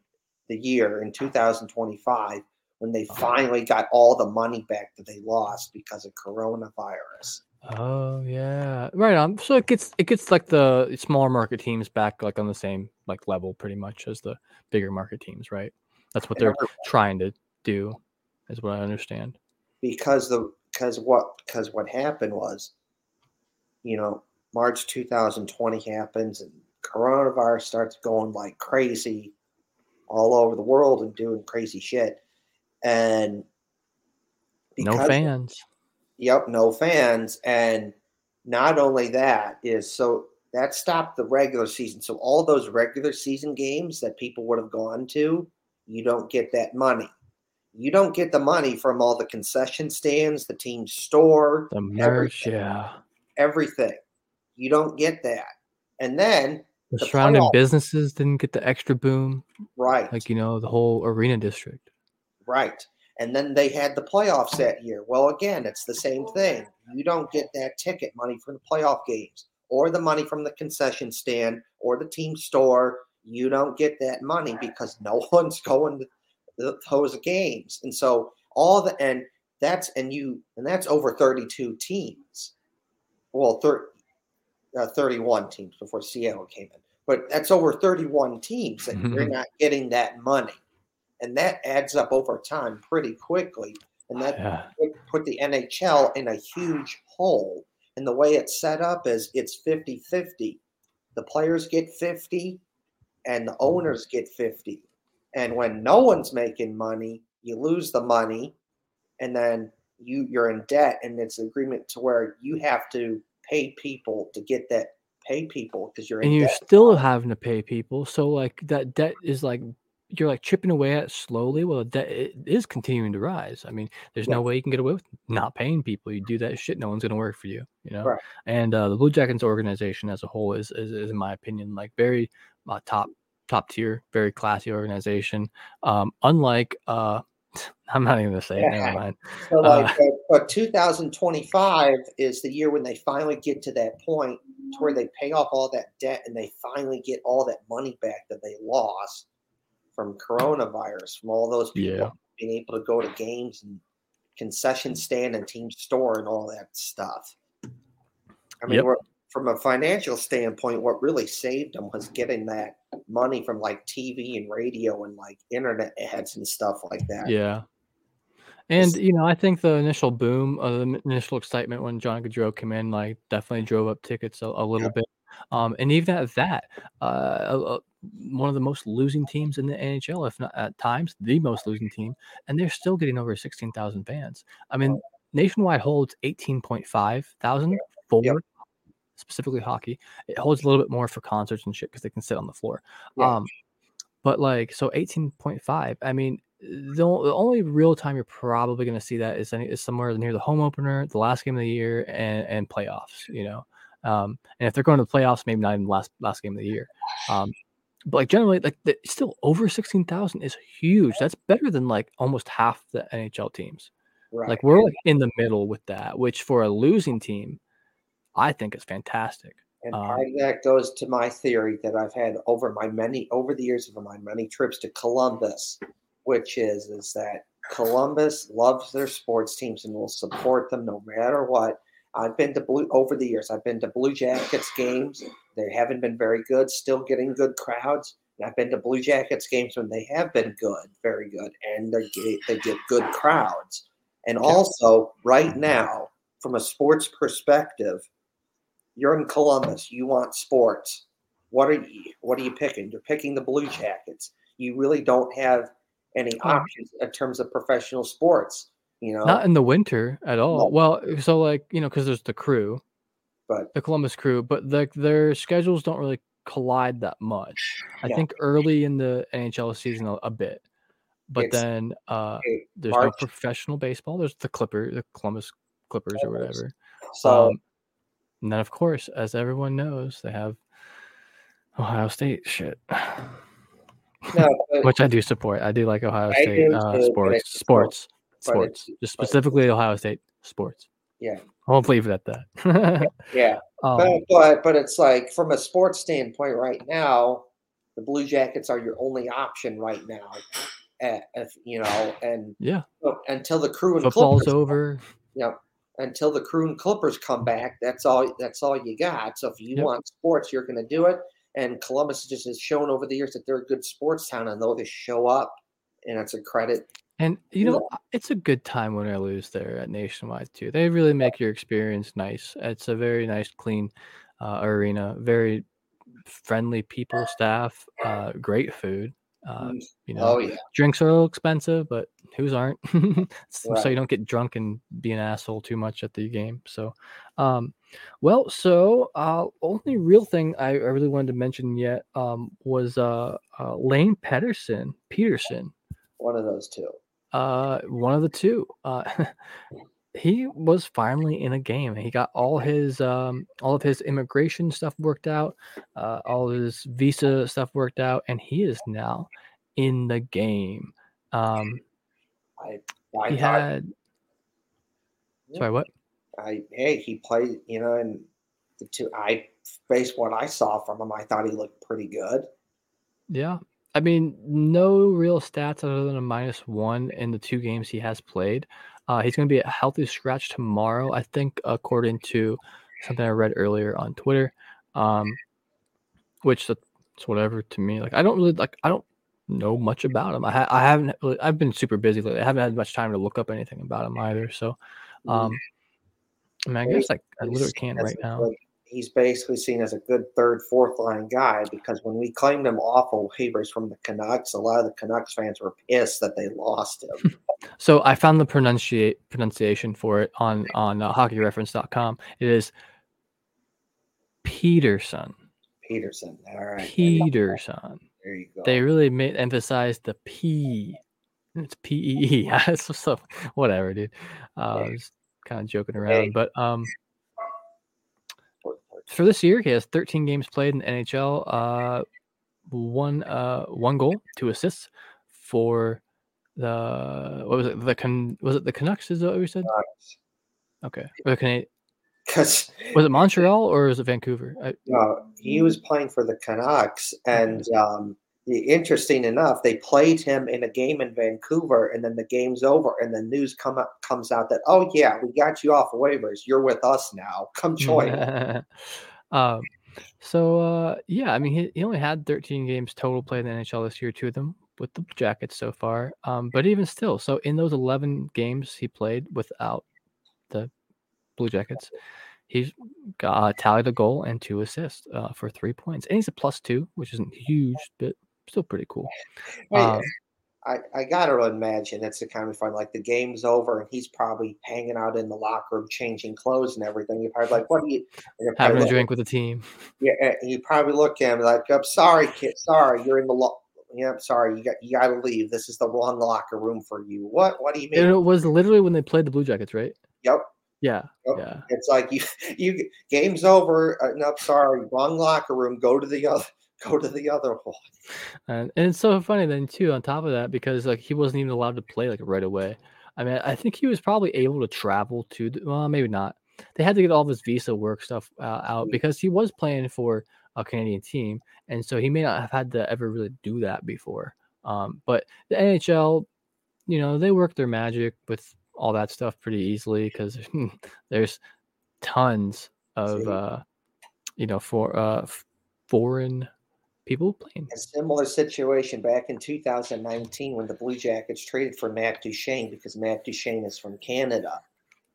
the year in 2025 when they finally got all the money back that they lost because of coronavirus. Oh yeah, right on. So it gets it gets like the smaller market teams back like on the same like level pretty much as the bigger market teams, right? That's what they're trying to do, is what I understand. because the because what because what happened was, you know, March 2020 happens and coronavirus starts going like crazy all over the world and doing crazy shit, and No fans. Yep, no fans. And not only that is so that stopped the regular season. So all those regular season games that people would have gone to, you don't get that money. You don't get the money from all the concession stands, the team store, The merch, everything. yeah. everything. You don't get that. And then, The, the surrounding playoff- businesses didn't get the extra boom, right, like you know, the whole arena district. right. And then they had the playoffs that year. Well, again, it's the same thing. You don't get that ticket money from the playoff games or the money from the concession stand or the team store. You don't get that money because no one's going to those games. And so all the and that's and you and that's over 32 teams. Well, thir, uh, 31 teams before Seattle came in. But that's over 31 teams that you're not getting that money and that adds up over time pretty quickly. And that yeah. put the NHL in a huge hole. And the way it's set up is it's 50 50. The players get 50 and the mm-hmm. owners get 50. And when no one's making money, you lose the money and then you you're in debt and it's an agreement to where you have to pay people to get that pay people because you're and you're debt. still having to pay people so like that debt is like you're like chipping away at slowly. Well, that it is continuing to rise. I mean, there's yeah. no way you can get away with not paying people. You do that shit, no one's gonna work for you. You know. Right. And uh, the Blue Jackets organization as a whole is, is, is in my opinion, like very uh, top top tier, very classy organization. Um, unlike uh, I'm not even gonna say yeah. it. Never mind. So like, uh, but 2025 is the year when they finally get to that point to where they pay off all that debt and they finally get all that money back that they lost from coronavirus, from all those people yeah. being able to go to games and concession stand and team store and all that stuff. I mean, yep. from a financial standpoint, what really saved them was getting that money from like TV and radio and like internet ads and stuff like that. Yeah. And you know, I think the initial boom, uh, the initial excitement when John Gaudreau came in, like definitely drove up tickets a, a little yeah. bit. Um, and even at that, uh, one of the most losing teams in the NHL, if not at times the most losing team, and they're still getting over 16,000 fans. I mean, nationwide holds 18.5 thousand for yep. specifically hockey. It holds a little bit more for concerts and shit because they can sit on the floor. Um, but like, so 18.5, I mean, the, the only real time you're probably going to see that is, is somewhere near the home opener, the last game of the year, and, and playoffs, you know. Um, and if they're going to the playoffs, maybe not even the last last game of the year. Um, like generally, like the, still over sixteen thousand is huge. That's better than like almost half the NHL teams. Right. Like we're like in the middle with that, which for a losing team, I think is fantastic. And um, part of that goes to my theory that I've had over my many over the years of my many trips to Columbus, which is is that Columbus loves their sports teams and will support them no matter what. I've been to blue over the years. I've been to Blue Jackets games. They haven't been very good. Still getting good crowds. And I've been to Blue Jackets games when they have been good, very good, and they get, they get good crowds. And also, right now, from a sports perspective, you're in Columbus. You want sports. What are you? What are you picking? You're picking the Blue Jackets. You really don't have any options in terms of professional sports. You know, not in the winter at all. No. Well, so like you know, because there's the crew, but the Columbus crew, but the, their schedules don't really collide that much. I yeah. think early in the NHL season a, a bit, but it's, then uh, there's March. no professional baseball. There's the Clipper, the Columbus Clippers or whatever. So, um, and then of course, as everyone knows, they have Ohio State shit. No, which I do support. I do like Ohio I State uh, sports. Sports sports, just specifically Ohio State sports. Yeah. I won't leave it at that. yeah. Um, but, but but it's like from a sports standpoint right now, the Blue Jackets are your only option right now. At, if, you know, and yeah, until the crew and football's Clippers, over. You know, until the crew and Clippers come back, that's all. That's all you got. So if you yep. want sports, you're going to do it. And Columbus just has shown over the years that they're a good sports town, and they'll just show up, and it's a credit and you know, yeah. it's a good time when I lose there at Nationwide too. They really make your experience nice. It's a very nice, clean uh, arena. Very friendly people, staff, uh, great food. Uh, mm. you know, oh, yeah. drinks are a little expensive, but whose aren't? so, right. so you don't get drunk and be an asshole too much at the game. So, um, well, so uh, only real thing I, I really wanted to mention yet um, was uh, uh, Lane Peterson. Peterson. One of those two. Uh, one of the two. Uh, he was finally in a game. He got all his um, all of his immigration stuff worked out, uh, all his visa stuff worked out, and he is now in the game. Um, I I he thought- had. Sorry, what? I hey, he played, you know, and the two I based what I saw from him, I thought he looked pretty good. Yeah. I mean, no real stats other than a minus one in the two games he has played. Uh, he's going to be a healthy scratch tomorrow, I think, according to something I read earlier on Twitter. Um, which that's whatever to me. Like, I don't really like. I don't know much about him. I ha- I haven't. Really, I've been super busy lately. I haven't had much time to look up anything about him either. So, um, I mean, I guess like I literally can't right now. He's basically seen as a good third, fourth line guy because when we claimed him off of waivers from the Canucks, a lot of the Canucks fans were pissed that they lost him. So I found the pronunciate pronunciation for it on on uh, hockeyreference.com. It is Peterson. Peterson. All right. Peterson. There you go. They really made emphasize the P. It's P E E. Yeah, so, so whatever, dude. Uh, I was kind of joking around, but um, for this year, he has 13 games played in the NHL. Uh, one uh one goal, two assists for the what was it? The Can was it the Canucks? Is that what we said? Okay. Or the Cana- was it Montreal or was it Vancouver? I, uh, he was playing for the Canucks, and um, interesting enough, they played him in a game in Vancouver, and then the game's over, and the news come up, comes out that oh yeah, we got you off waivers. You're with us now. Come join. us." um, so uh, yeah, I mean, he, he only had 13 games total played in the NHL this year, two of them with the Jackets so far. Um, but even still, so in those 11 games he played without the Blue Jackets, he's got, uh, tallied a goal and two assists uh, for three points, and he's a plus two, which isn't huge, but still pretty cool. Um, I, I gotta imagine it's the kind of fun. Like the game's over, and he's probably hanging out in the locker room, changing clothes and everything. You're probably like, "What are you?" having a drink with the team. Yeah, and you probably look at him like, "I'm sorry, kid. Sorry, you're in the lo- Yeah, I'm sorry. You got you got to leave. This is the wrong locker room for you. What? What do you mean? And it was literally when they played the Blue Jackets, right? Yep. Yeah, Yep. yeah. It's like you you game's over. Uh, no, sorry, wrong locker room. Go to the other. Go to the other one. And, and it's so funny then too on top of that because like he wasn't even allowed to play like right away. I mean, I think he was probably able to travel to the, well, maybe not. They had to get all of his visa work stuff uh, out because he was playing for a Canadian team, and so he may not have had to ever really do that before. Um, but the NHL, you know, they work their magic with all that stuff pretty easily because there's tons of uh, you know for uh, foreign people playing. A similar situation back in 2019 when the Blue Jackets traded for Matt Duchene because Matt Duchene is from Canada,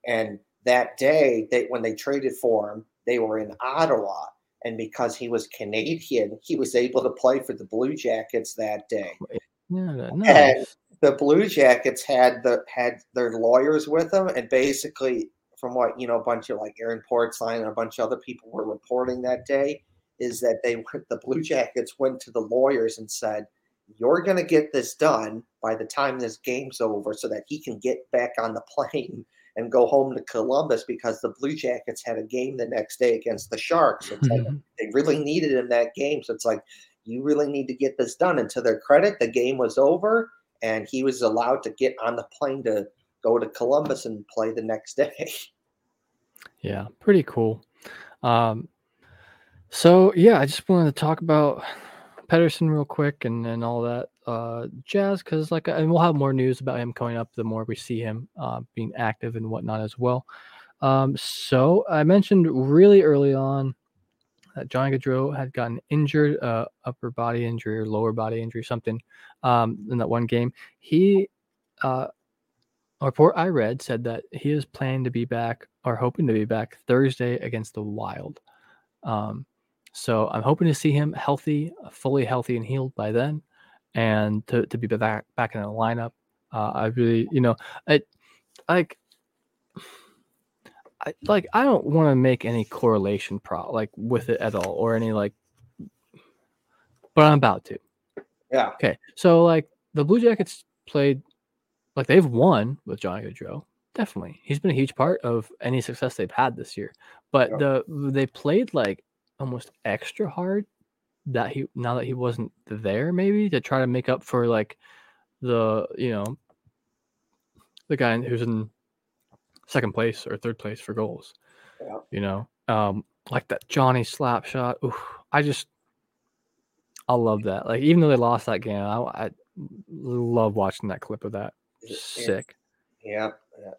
and that day they when they traded for him, they were in Ottawa, and because he was Canadian, he was able to play for the Blue Jackets that day. Oh, yeah, that- And the Blue Jackets had the had their lawyers with them, and basically, from what you know, a bunch of like Aaron Portzline and a bunch of other people were reporting that day, is that they went- the Blue Jackets went to the lawyers and said, "You're going to get this done by the time this game's over, so that he can get back on the plane." And go home to Columbus because the Blue Jackets had a game the next day against the Sharks. It's like they really needed him that game. So it's like you really need to get this done. And to their credit, the game was over, and he was allowed to get on the plane to go to Columbus and play the next day. Yeah, pretty cool. Um, so yeah, I just wanted to talk about Pederson real quick and and all that uh, jazz because like and we'll have more news about him coming up the more we see him uh, being active and whatnot as well. Um, so I mentioned really early on that Johnny Gaudreau had gotten injured, uh, upper body injury or lower body injury, something um, in that one game. He uh, a report I read said that he is planning to be back or hoping to be back Thursday against the Wild. Um, so I'm hoping to see him healthy, fully healthy and healed by then, and to, to be back back in the lineup. Uh, I really, you know, I like. I like. I don't want to make any correlation pro like with it at all, or any like. But I'm about to. Yeah. Okay, so like the Blue Jackets played, like they've won with Johnny Gaudreau. Definitely, he's been a huge part of any success they've had this year. But Yeah. the they played like almost extra hard that he now that he wasn't there, maybe to try to make up for like the you know the guy who's in second place or third place for goals. Yeah. You know, um, like that Johnny slap shot. Oof, I just, I love that. Like even though they lost that game, I, I love watching that clip of that. Sick. Yeah. yeah.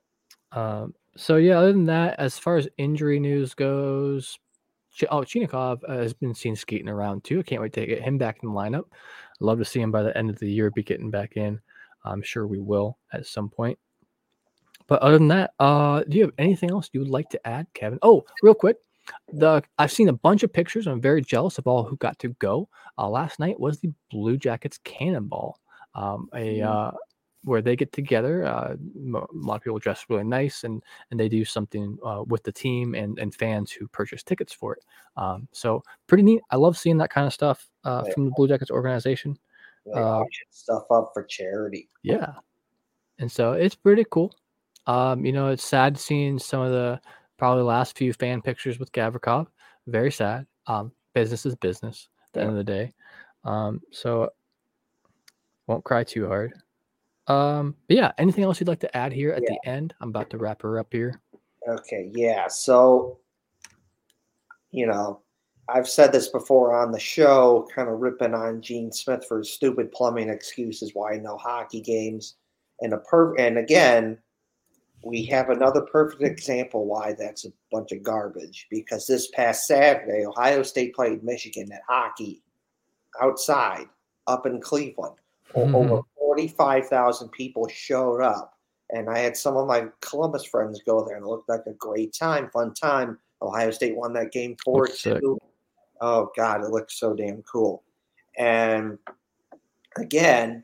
Um, so yeah, other than that, as far as injury news goes, oh, Chinakhov uh, has been seen skating around too. I can't wait to get him back in the lineup. I'd love to see him by the end of the year be getting back in. I'm sure we will at some point. But other than that, uh, do you have anything else you would like to add, Kevin? Oh, real quick, the I've seen a bunch of pictures. I'm very jealous of all who got to go. Uh, last night was the Blue Jackets Cannonball, um, a Mhm. uh, where they get together. Uh, a lot of people dress really nice, and and they do something uh, with the team and and fans who purchase tickets for it. Um, so pretty neat. I love seeing that kind of stuff uh, Yeah. from the Blue Jackets organization. Uh, stuff up for charity. Yeah. And so it's pretty cool. Um, you know, it's sad seeing some of the probably last few fan pictures with Gavrikov. Very sad. Um, business is business at the end of the day. Um, so won't cry too hard. Um, but yeah, anything else you'd like to add here at Yeah. the end? I'm about to wrap her up here. Okay, yeah. So, you know, I've said this before on the show, kind of ripping on Gene Smith for his stupid plumbing excuses why no hockey games. And a per and again, we have another perfect example why that's a bunch of garbage. Because this past Saturday, Ohio State played Michigan at hockey outside up in Cleveland. O- Over forty-five thousand people showed up and I had some of my Columbus friends go there, and it looked like a great time, fun time. Ohio State won that game four Looks two. Oh God, it looked so damn cool. And again,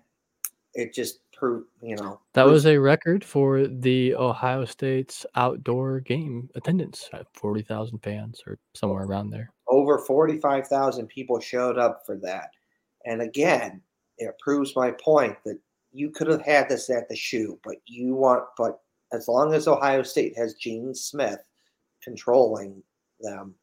it just proved, you know, That was a record for the Ohio State's outdoor game attendance uh, 40,000 fans or somewhere around there. over forty-five thousand people showed up for that. And again, it proves my point that you could have had this at the shoe, but you want, but as long as Ohio State has Gene Smith controlling them,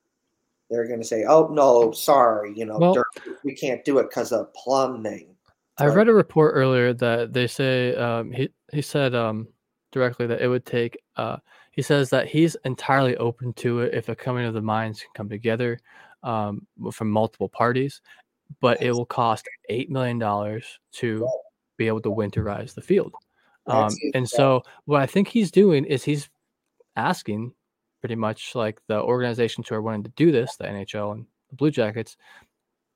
they're going to say, "Oh no, sorry, you know, Well- we can't do it because of plumbing." I Right. read a report earlier that they say um, he he said um, directly that it would take. Uh, he says that he's entirely open to it if a coming of the minds can come together um, from multiple parties, but it will cost eight million dollars to be able to winterize the field. Um, and so what I think he's doing is he's asking pretty much like the organizations who are wanting to do this, the NHL and the Blue Jackets,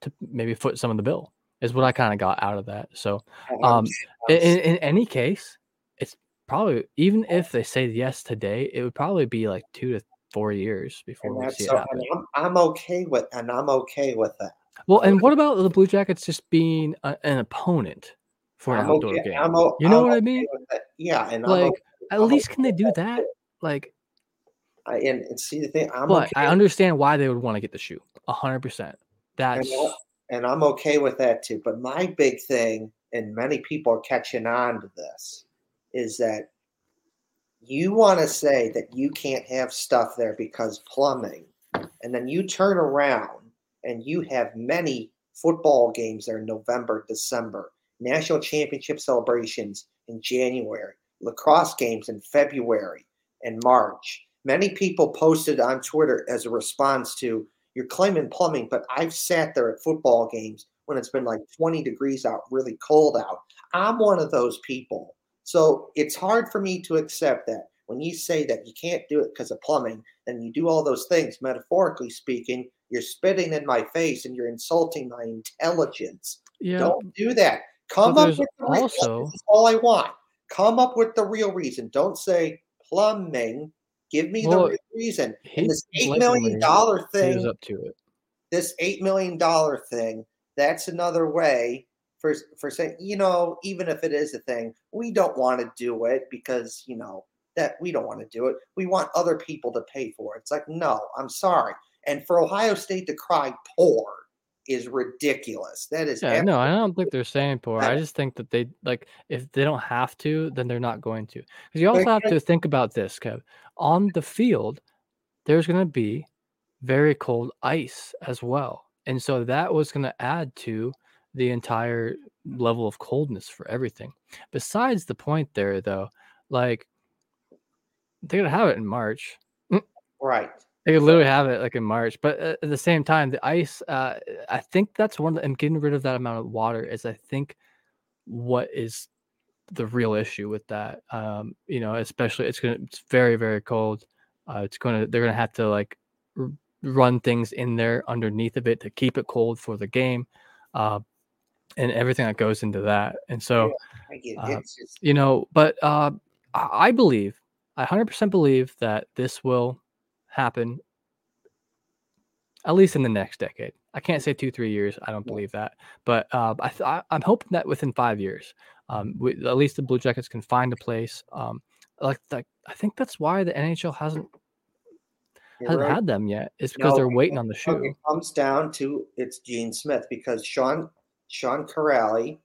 to maybe foot some of the bill. Is what I kind of got out of that. So um, in, in, any case, it's probably even if they say yes today, it would probably be like two to four years before we see it happen. I'm, I'm okay with, and I'm okay with that. Well, and what about the Blue Jackets just being a, an opponent for an I'm outdoor okay. game? O- You know I'm what I mean? Yeah, and Like, okay- at I'm least okay can they do that? Like, I, and, and see the thing, I'm but okay I understand why they would want to get the shoe. A hundred percent. That's and, and I'm okay with that too. But my big thing, and many people are catching on to this, is that you want to say that you can't have stuff there because plumbing, and then you turn around and you have many football games there in November, December, national championship celebrations in January, lacrosse games in February and March. Many people posted on Twitter as a response to you're claiming plumbing, but I've sat there at football games when it's been like 20 degrees out, really cold out. I'm one of those people. So it's hard for me to accept that when you say that you can't do it because of plumbing and you do all those things, metaphorically speaking, you're spitting in my face and you're insulting my intelligence. yeah. Don't do that. Come up with the real, also- is all I want. Come up with the real reason. Don't say plumbing. Give me Well, the real reason. And this eight million dollar thing, up to it. this eight million dollar thing, that's another way for for saying, you know, even if it is a thing, we don't want to do it because you know that we don't want to do it. We want other people to pay for it. It's like, no, I'm sorry. And for Ohio State to cry poor is ridiculous. That is Yeah, no, I don't think they're saying poor. I just think that they like if they don't have to, then they're not going to. Because you also have to think about this, Kev. On the field, there's going to be very cold ice as well, and so that was going to add to the entire level of coldness for everything. Besides the point there, though, Like they're going to have it in March. Right. They could literally have it like in March, but at the same time, the ice. Uh, I think that's one. And getting rid of that amount of water is, I think, what is the real issue with that. Um, you know, especially it's gonna. It's very very cold. Uh, it's gonna. They're gonna have to like r- run things in there underneath of it to keep it cold for the game, uh, and everything that goes into that. And so, Yeah, I get it. uh, just, you know, but uh, I I believe, I 100% believe that this will happen at least in the next decade. I can't say two, three years. I don't believe that, but uh, I, th- I'm hoping that within five years, um, we, at least the Blue Jackets can find a place. Um, like, like I think that's why the NHL hasn't hasn't right. had them yet. It's because No, they're waiting on the it shoe. comes down to it's Gene Smith because Sean Sean Corrali,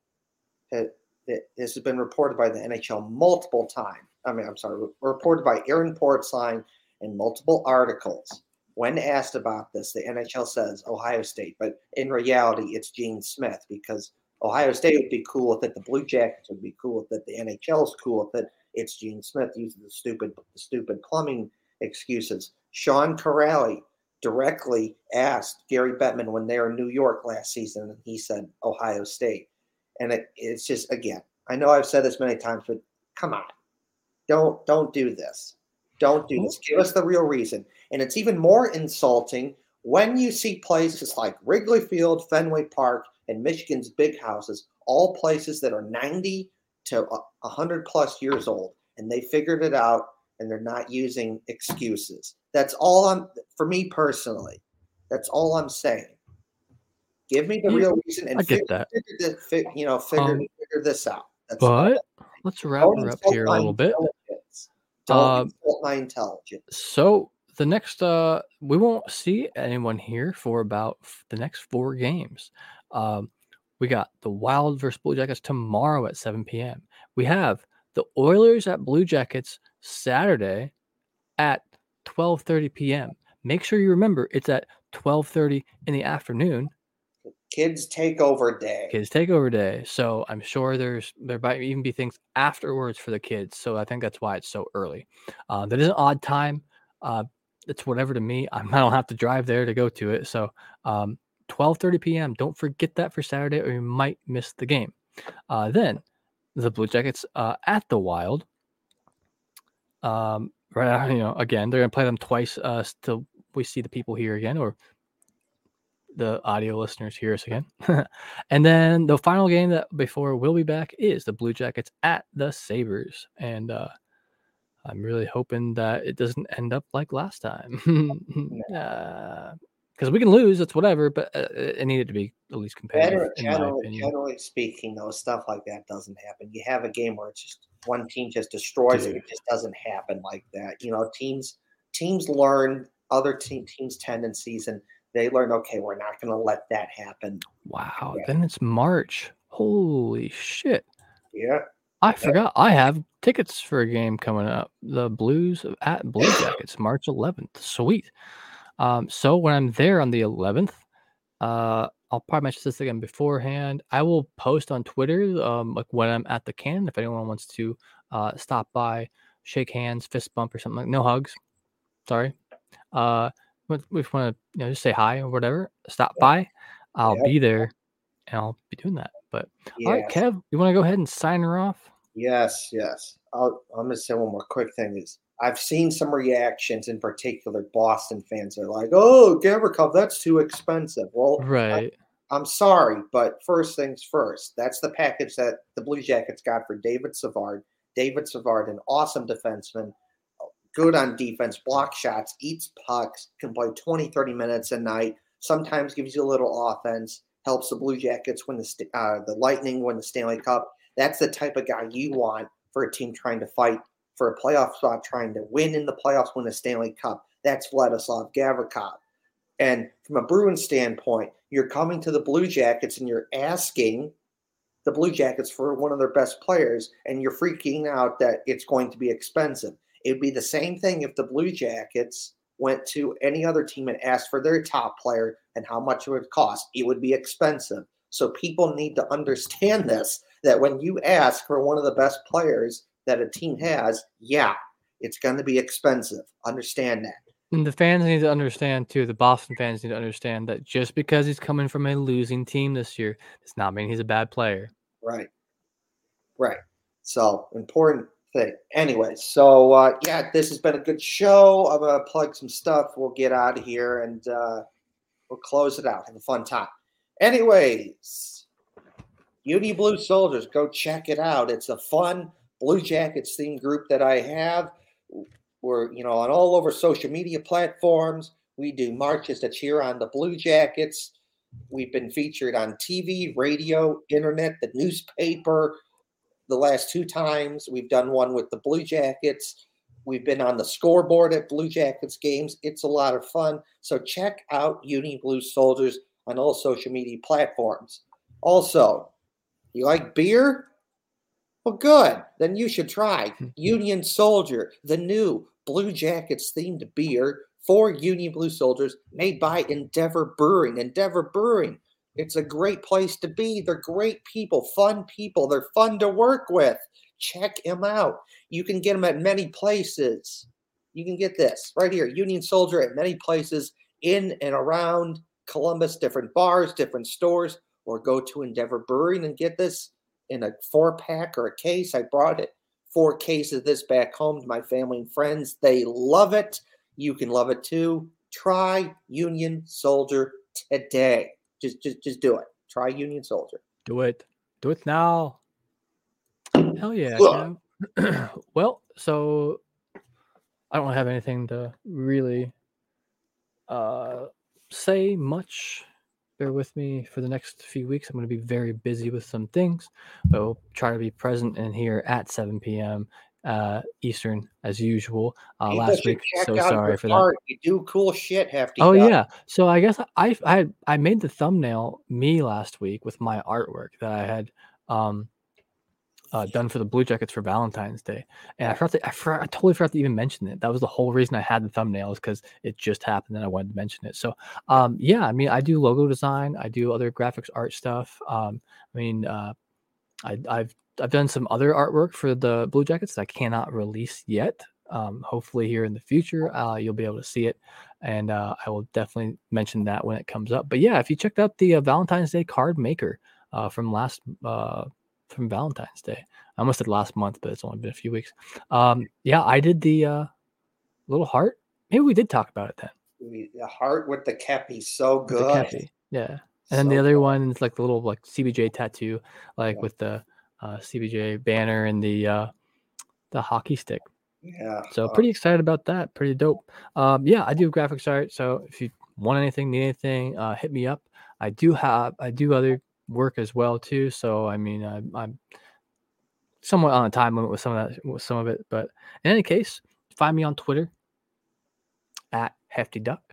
had, this has been reported by the NHL multiple times. I mean, I'm sorry, reported by Aaron Portzline in multiple articles. When asked about this, the NHL says Ohio State, but in reality, it's Gene Smith because Ohio State would be cool with it, the Blue Jackets would be cool with it, the NHL is cool with it. It's Gene Smith using the stupid, the stupid plumbing excuses. Sean Corrali directly asked Gary Bettman when they were in New York last season, and he said Ohio State. And it, it's just again, I know I've said this many times, but come on, don't don't do this. Don't do this. Give us the real reason. And it's even more insulting when you see places like Wrigley Field, Fenway Park, and Michigan's big houses, all places that are 90 to a 100 plus years old, and they figured it out and they're not using excuses. That's all I'm, for me personally, that's all I'm saying. Give me the Yeah, real reason and I get figure, that. figure you know, figure, Um, figure this out. That's. But let's wrap her up here a little bit. Don't Uh, insult my intelligence. So the next, uh, we won't see anyone here for about f- the next four games. Um, we got the Wild versus Blue Jackets tomorrow at 7 p.m. We have the Oilers at Blue Jackets Saturday at 12:30 p.m. Make sure you remember it's at 12:30 in the afternoon. Kids take over day. Kids takeover day. So I'm sure there's there might even be things afterwards for the kids. So I think that's why it's so early. Uh, that is an odd time. Uh, it's whatever to me. I don't have to drive there to go to it. So um, 12:30 p.m. Don't forget that for Saturday, or you might miss the game. Uh, then the Blue Jackets uh, at the Wild. Um, right, you know, again, they're gonna play them twice uh, till we see the people here again, or the audio listeners hear us again. and then the final game that before we'll be back is the Blue Jackets at the Sabres. And uh, I'm really hoping that it doesn't end up like last time. Because we can lose, it's whatever, but uh, it needed to be at least competitive. Generally, generally, speaking, though, stuff like that doesn't happen. You have a game where it's just one team just destroys it. Dude. It just doesn't happen like that. You know, teams teams learn other team teams' tendencies, and they learn. Okay, we're not going to let that happen. Wow. Yeah. Then it's March. Holy shit. Yeah, I forgot I have tickets for a game coming up. The Blues at Blue Jackets, March 11th. Sweet. Um, so when I'm there on the 11th, uh, I'll probably mention this again beforehand. I will post on Twitter, um, like when I'm at the can, if anyone wants to uh, stop by, shake hands, fist bump, or something like. No hugs. Sorry. Uh, we just want to you know just say hi or whatever. Stop Yeah. by. I'll be there, and I'll be doing that. But all right, Kev, you want to go ahead and sign her off? yes, yes. I'll, I'm going to say one more quick thing is I've seen some reactions, in particular, Boston fans are like, "Oh, Gavrikov, that's too expensive." Well, I- Right. I'm sorry, but first things first. That's the package that the Blue Jackets got for David Savard. David Savard, an awesome defenseman, good on defense, block shots, eats pucks, can play 20, 30 minutes a night, sometimes gives you a little offense, helps the Blue Jackets win the, uh, the Lightning win the Stanley Cup. That's the type of guy you want for a team trying to fight for a playoff spot, trying to win in the playoffs, win a Stanley Cup. That's Vladislav Gavrikov. And from a Bruins standpoint, you're coming to the Blue Jackets and you're asking the Blue Jackets for one of their best players, and you're freaking out that it's going to be expensive. It would be the same thing if the Blue Jackets went to any other team and asked for their top player and how much it would cost. It would be expensive. So people need to understand this that when you ask for one of the best players that a team has, yeah, it's going to be expensive. Understand that. And the fans need to understand too. The Boston fans need to understand that just because he's coming from a losing team this year does not mean he's a bad player. Right. Right. So important thing. Anyway, so uh, yeah, this has been a good show. I'm gonna plug some stuff. We'll get out of here and uh, we'll close it out. Have a fun time. Anyways, Union Blue Soldiers, go check it out. It's a fun Blue Jackets themed group that I have. We're you know on all over social media platforms. We do marches to cheer on the Blue Jackets. We've been featured on TV, radio, internet, the newspaper. The last two times we've done one with the Blue Jackets. We've been on the scoreboard at Blue Jackets games. It's a lot of fun. So check out Union Blue Soldiers on all social media platforms. Also, you like beer? Well, good. Then you should try Union Soldier, the new Blue Jackets themed beer for Union Blue Soldiers made by Endeavor Brewing. Endeavor Brewing. It's a great place to be. They're great people, fun people. They're fun to work with. Check them out. You can get them at many places. You can get this right here Union Soldier at many places in and around Columbus, different bars, different stores, or go to Endeavor Brewing and get this in a four pack or a case. I brought it four cases of this back home to my family and friends. They love it. You can love it too. Try Union Soldier today. Just just just do it. Try Union Soldier. Do it. Do it now. Hell yeah. Well, so I don't have anything to really uh say much. Bear with me for the next few weeks. I'm going to be very busy with some things, but we'll try to be present in here at 7 p.m. Uh, Eastern as usual. Uh, last week, so sorry for that. You do cool shit, Hefty. Oh yeah. So I guess I I I made the thumbnail me last week with my artwork that I had um uh, done for the Blue Jackets for Valentine's Day, and I forgot to, I, forgot, I totally forgot to even mention it. That was the whole reason I had the thumbnail is because it just happened and I wanted to mention it. So um yeah, I mean I do logo design, I do other graphics art stuff. Um I mean uh I I've I've done some other artwork for the Blue Jackets that I cannot release yet. Um, hopefully, here in the future, uh, you'll be able to see it, and uh, I will definitely mention that when it comes up. But yeah, if you checked out the uh, Valentine's Day card maker uh, from last uh, from Valentine's Day, I almost said last month, but it's only been a few weeks. Um, yeah, I did the uh, little heart. Maybe we did talk about it then. The heart with the kepi, so good. kepi. Yeah. And then the other good. one is like the little like CBJ tattoo, like Yeah. with the uh, CBJ banner and the uh, the hockey stick. Yeah. So uh, pretty excited about that. Pretty dope. Um, yeah, I do graphics art. So if you want anything, need anything, uh, hit me up. I do have I do other work as well too. So I mean I, I'm somewhat on a time limit with some of that with some of it. But in any case, find me on Twitter at Hefty Duck.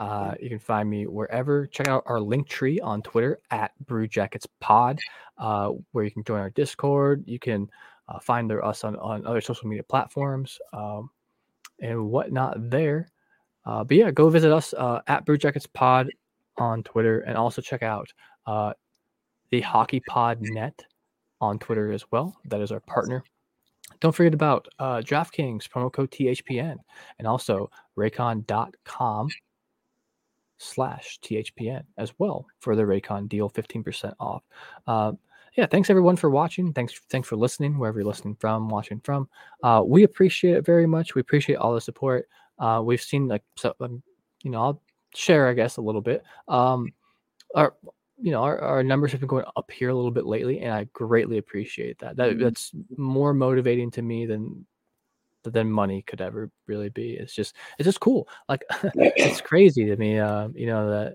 Uh, you can find me wherever. Check out our link tree on Twitter at Brew Jackets Pod, uh, where you can join our Discord. You can uh, find us on, on other social media platforms um, and whatnot there. Uh, but yeah, go visit us uh, at Brew Jackets Pod on Twitter, and also check out uh, the Hockey Pod Net on Twitter as well. That is our partner. Don't forget about uh, DraftKings promo code THPN and also Raycon.com slash THPN as well for the Raycon deal, 15% off. Uh, yeah, thanks everyone for watching. Thanks, thanks for listening, wherever you're listening from, watching from. Uh, we appreciate it very much. We appreciate all the support. Uh, we've seen like so, um, you know, I'll share, I guess, a little bit. Um, our, you know, our, our numbers have been going up here a little bit lately, and I greatly appreciate that. That that's more motivating to me than than money could ever really be. It's just it's just cool. Like it's crazy to me, uh, you know, that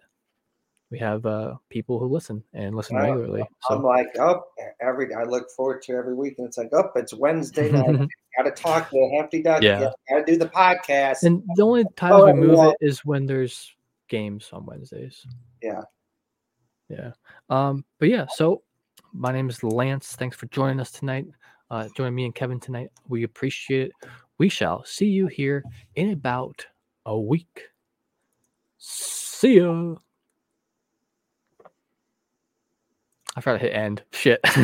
we have uh, people who listen and listen Wow. regularly. I'm So like, oh, every I look forward to every week, and it's like, oh, it's Wednesday night. Got to talk to Hefty Duck. Yeah. Got to do the podcast. and the only times Oh, we move well- it is when there's games on Wednesdays. Yeah. Yeah. Um, but yeah, so my name is Lance. Thanks for joining us tonight. Uh, joining me and Kevin tonight. We appreciate it. We shall see you here in about a week. See ya. I forgot to hit end. Shit.